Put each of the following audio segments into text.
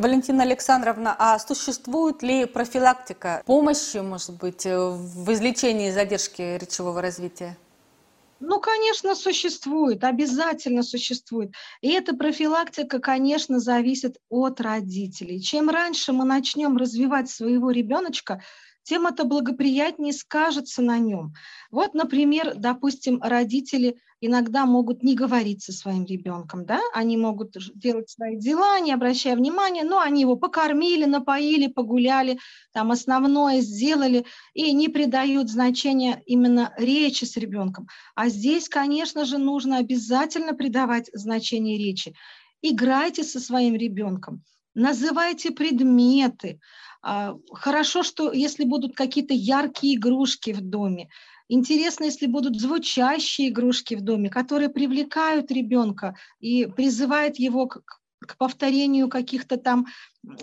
Валентина Александровна, а существует ли профилактика помощи, может быть, в излечении задержки речевого развития? Ну, конечно, существует, обязательно существует. И эта профилактика, конечно, зависит от родителей. Чем раньше мы начнем развивать своего ребеночка, тем это благоприятнее скажется на нем. Вот, например, допустим, родители иногда могут не говорить со своим ребенком, да, они могут делать свои дела, не обращая внимания, но они его покормили, напоили, погуляли, там основное сделали и не придают значения именно речи с ребенком. А здесь, конечно же, нужно обязательно придавать значение речи. Играйте со своим ребенком, называйте предметы, а, хорошо, что если будут какие-то яркие игрушки в доме. Интересно, если будут звучащие игрушки в доме, которые привлекают ребенка и призывают его к, к повторению каких-то там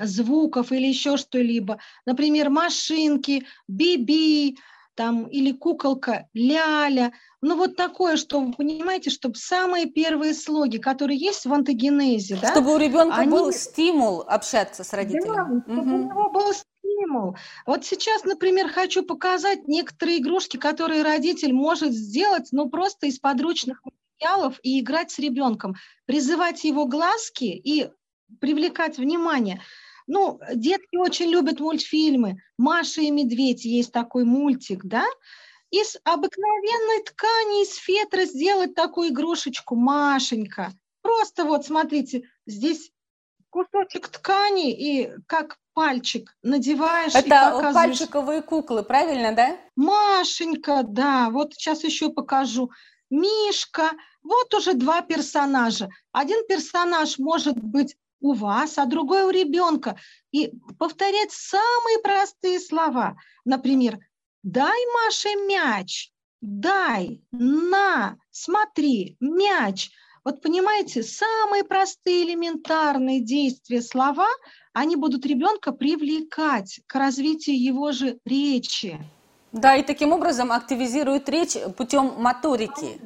звуков или еще что-либо. Например, машинки, биби, там, или куколка ляля. Ну, вот такое, что, вы понимаете, чтобы самые первые слоги, которые есть в антогенезе, да, чтобы у ребенка они... был стимул общаться с родителями. Да, чтобы угу. у него был стимул. Вот сейчас, например, хочу показать некоторые игрушки, которые родитель может сделать, ну, просто из подручных материалов и играть с ребенком, призывать его глазки и привлекать внимание – ну, детки очень любят мультфильмы. «Маша и медведь» есть такой мультик, да? Из обыкновенной ткани, из фетра сделать такую игрушечку Машенька. Просто вот, смотрите, здесь кусочек ткани и как пальчик надеваешь Это и показываешь. пальчиковые куклы, правильно, да? Машенька, да. Вот сейчас еще покажу. Мишка. Вот уже два персонажа. Один персонаж может быть у вас, а другой у ребенка. И повторять самые простые слова. Например, дай Маше мяч, дай, на, смотри, мяч. Вот понимаете, самые простые элементарные действия, слова, они будут ребенка привлекать к развитию его же речи. Да, и таким образом активизирует речь путем моторики.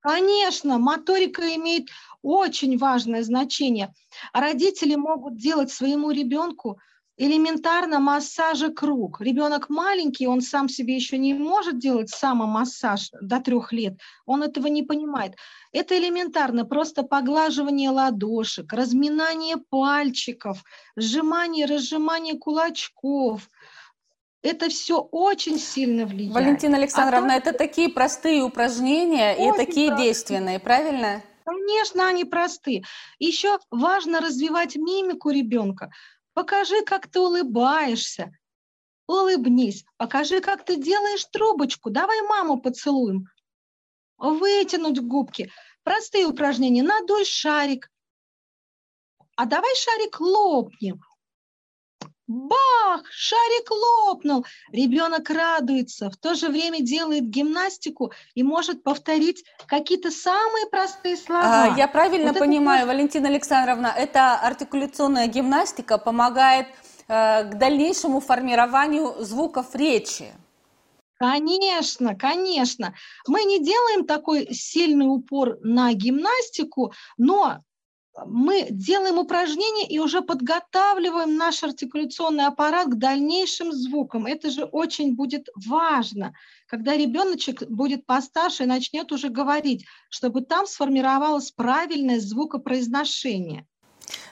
Конечно, моторика имеет очень важное значение. Родители могут делать своему ребенку элементарно массажа круг. Ребенок маленький, он сам себе еще не может делать самомассаж до трех лет, он этого не понимает. Это элементарно, просто поглаживание ладошек, разминание пальчиков, сжимание, разжимание кулачков – это все очень сильно влияет. Валентина Александровна, а это такие простые упражнения и такие простые. действенные, правильно? Конечно, они простые. Еще важно развивать мимику ребенка. Покажи, как ты улыбаешься. Улыбнись. Покажи, как ты делаешь трубочку. Давай маму поцелуем. Вытянуть губки. Простые упражнения. Надуй шарик. А давай шарик лопнем. Бах! Шарик лопнул. Ребенок радуется, в то же время делает гимнастику и может повторить какие-то самые простые слова. А, я правильно вот понимаю, это... Валентина Александровна, эта артикуляционная гимнастика помогает э, к дальнейшему формированию звуков речи. Конечно, конечно. Мы не делаем такой сильный упор на гимнастику, но мы делаем упражнения и уже подготавливаем наш артикуляционный аппарат к дальнейшим звукам. Это же очень будет важно, когда ребеночек будет постарше и начнет уже говорить, чтобы там сформировалось правильное звукопроизношение.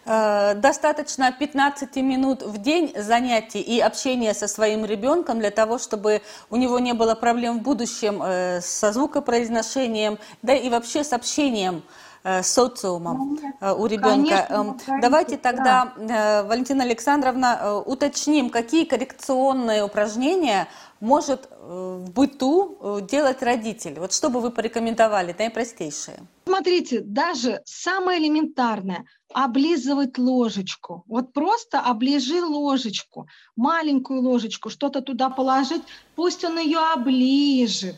Э, достаточно 15 минут в день занятий и общения со своим ребенком для того, чтобы у него не было проблем в будущем э, со звукопроизношением, да и вообще с общением социумом э, у ребенка. Конечно, эм, Давайте тогда, да. Э, Валентина Александровна, уточним, какие коррекционные упражнения может в быту делать родитель. Вот что бы вы порекомендовали, наипростейшие? Смотрите, даже самое элементарное – облизывать ложечку. Вот просто оближи ложечку, маленькую ложечку, что-то туда положить, пусть он ее оближет.